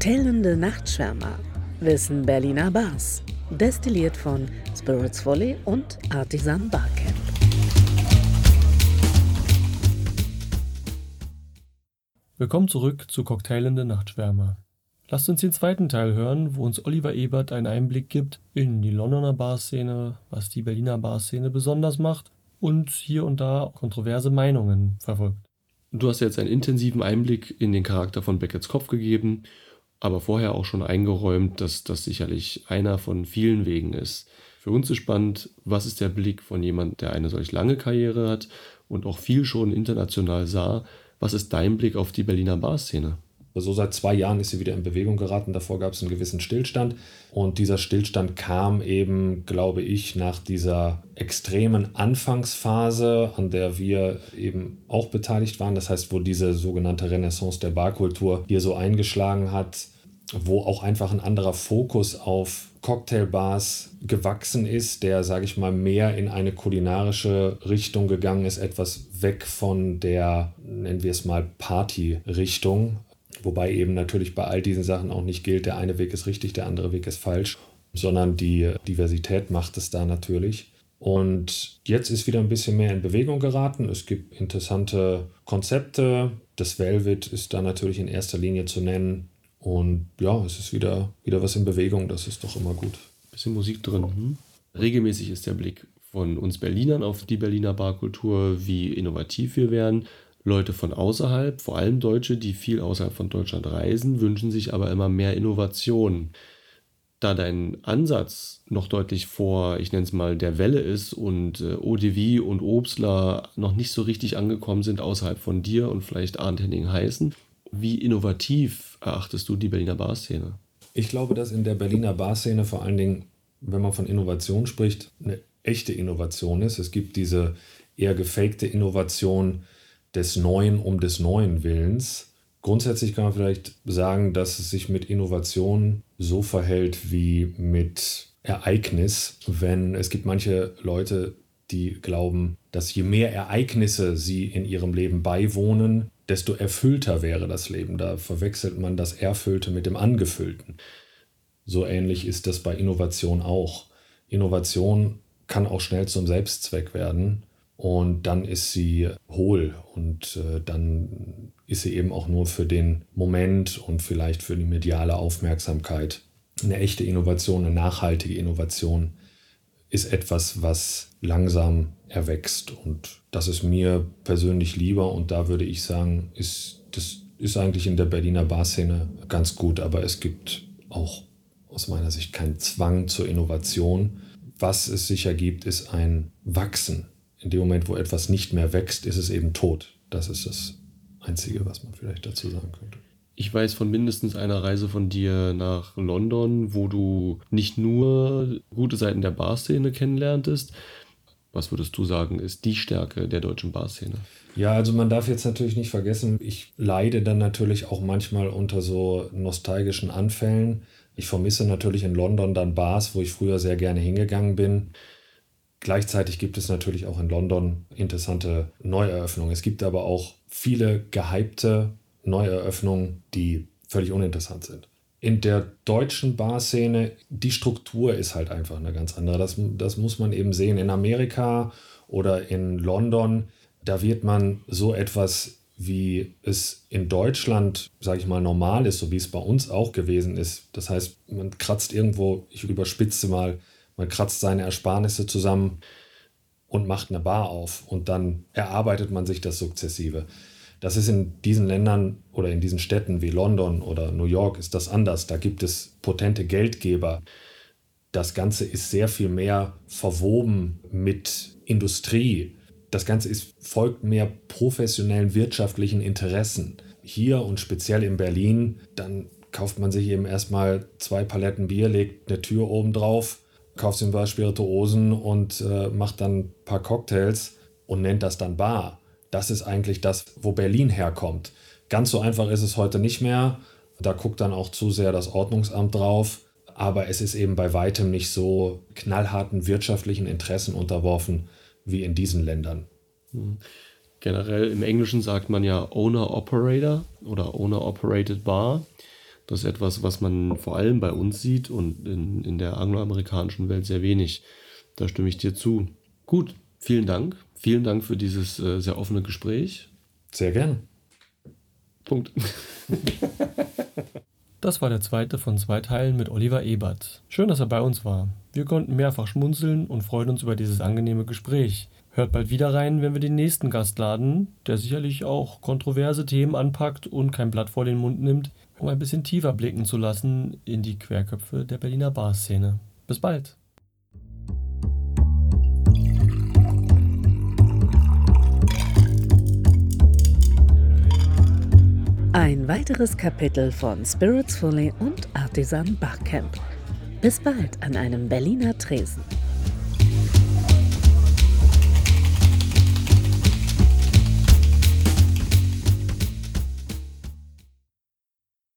Cocktailende Nachtschwärmer. Wissen Berliner Bars. Destilliert von Spirits Volley und Artisan Barcamp. Willkommen zurück zu Cocktailende Nachtschwärmer. Lasst uns den zweiten Teil hören, wo uns Oliver Ebert einen Einblick gibt in die Londoner Barszene, was die Berliner Barszene besonders macht und hier und da kontroverse Meinungen verfolgt. Du hast jetzt einen intensiven Einblick in den Charakter von Beckett's Kopf gegeben, aber vorher auch schon eingeräumt, dass das sicherlich einer von vielen Wegen ist. Für uns ist spannend, was ist der Blick von jemand, der eine solch lange Karriere hat und auch viel schon international sah. Was ist dein Blick auf die Berliner Barszene? So seit zwei Jahren ist sie wieder in Bewegung geraten. Davor gab es einen gewissen Stillstand. Und dieser Stillstand kam eben, glaube ich, nach dieser extremen Anfangsphase, an der wir eben auch beteiligt waren. Das heißt, wo diese sogenannte Renaissance der Barkultur hier so eingeschlagen hat, wo auch einfach ein anderer Fokus auf Cocktailbars gewachsen ist, der, sage ich mal, mehr in eine kulinarische Richtung gegangen ist, etwas weg von der, nennen wir es mal, Party-Richtung. Wobei eben natürlich bei all diesen Sachen auch nicht gilt, der eine Weg ist richtig, der andere Weg ist falsch, sondern die Diversität macht es da natürlich. Und jetzt ist wieder ein bisschen mehr in Bewegung geraten. Es gibt interessante Konzepte. Das Velvet ist da natürlich in erster Linie zu nennen. Und ja, es ist wieder, wieder was in Bewegung. Das ist doch immer gut. Bisschen Musik drin. Hm? Regelmäßig ist der Blick von uns Berlinern auf die Berliner Barkultur, wie innovativ wir werden. Leute von außerhalb, vor allem Deutsche, die viel außerhalb von Deutschland reisen, wünschen sich aber immer mehr Innovation. Da dein Ansatz noch deutlich vor, ich nenne es mal, der Welle ist und äh, ODV und Obstler noch nicht so richtig angekommen sind außerhalb von dir und vielleicht Arndt Henning heißen, wie innovativ erachtest du die Berliner Barszene? Ich glaube, dass in der Berliner Barszene vor allen Dingen, wenn man von Innovation spricht, eine echte Innovation ist. Es gibt diese eher gefakte Innovation, des Neuen um des Neuen Willens. Grundsätzlich kann man vielleicht sagen, dass es sich mit Innovation so verhält wie mit Ereignis, wenn es gibt manche Leute, die glauben, dass je mehr Ereignisse sie in ihrem Leben beiwohnen, desto erfüllter wäre das Leben. Da verwechselt man das Erfüllte mit dem Angefüllten. So ähnlich ist das bei Innovation auch. Innovation kann auch schnell zum Selbstzweck werden und dann ist sie hohl und äh, dann ist sie eben auch nur für den Moment und vielleicht für die mediale Aufmerksamkeit. Eine echte Innovation, eine nachhaltige Innovation ist etwas, was langsam erwächst und das ist mir persönlich lieber und da würde ich sagen, ist das ist eigentlich in der Berliner Barszene ganz gut, aber es gibt auch aus meiner Sicht keinen Zwang zur Innovation. Was es sicher gibt, ist ein Wachsen in dem Moment, wo etwas nicht mehr wächst, ist es eben tot. Das ist das Einzige, was man vielleicht dazu sagen könnte. Ich weiß von mindestens einer Reise von dir nach London, wo du nicht nur gute Seiten der Barszene kennenlerntest. Was würdest du sagen, ist die Stärke der deutschen Barszene? Ja, also man darf jetzt natürlich nicht vergessen, ich leide dann natürlich auch manchmal unter so nostalgischen Anfällen. Ich vermisse natürlich in London dann Bars, wo ich früher sehr gerne hingegangen bin. Gleichzeitig gibt es natürlich auch in London interessante Neueröffnungen. Es gibt aber auch viele gehypte Neueröffnungen, die völlig uninteressant sind. In der deutschen Barszene, die Struktur ist halt einfach eine ganz andere. Das, das muss man eben sehen. In Amerika oder in London, da wird man so etwas wie es in Deutschland, sage ich mal, normal ist, so wie es bei uns auch gewesen ist. Das heißt, man kratzt irgendwo, ich überspitze mal, man kratzt seine Ersparnisse zusammen und macht eine Bar auf und dann erarbeitet man sich das sukzessive. Das ist in diesen Ländern oder in diesen Städten wie London oder New York ist das anders. Da gibt es potente Geldgeber. Das Ganze ist sehr viel mehr verwoben mit Industrie. Das Ganze ist, folgt mehr professionellen wirtschaftlichen Interessen. Hier und speziell in Berlin, dann kauft man sich eben erstmal zwei Paletten Bier, legt eine Tür oben drauf, kauft sich ein paar Spirituosen und äh, macht dann ein paar Cocktails und nennt das dann Bar. Das ist eigentlich das, wo Berlin herkommt. Ganz so einfach ist es heute nicht mehr. Da guckt dann auch zu sehr das Ordnungsamt drauf. Aber es ist eben bei weitem nicht so knallharten wirtschaftlichen Interessen unterworfen wie in diesen Ländern. Hm. Generell im Englischen sagt man ja Owner-Operator oder Owner-Operated Bar. Das ist etwas, was man vor allem bei uns sieht und in, in der angloamerikanischen Welt sehr wenig. Da stimme ich dir zu. Gut, vielen Dank. Vielen Dank für dieses äh, sehr offene Gespräch. Sehr gern. Punkt. Das war der zweite von zwei Teilen mit Oliver Ebert. Schön, dass er bei uns war. Wir konnten mehrfach schmunzeln und freuen uns über dieses angenehme Gespräch. Hört bald wieder rein, wenn wir den nächsten Gast laden, der sicherlich auch kontroverse Themen anpackt und kein Blatt vor den Mund nimmt, um ein bisschen tiefer blicken zu lassen in die Querköpfe der Berliner Barszene. Bis bald! Ein weiteres Kapitel von Spirits Fully und Artisan Barcamp. Bis bald an einem Berliner Tresen.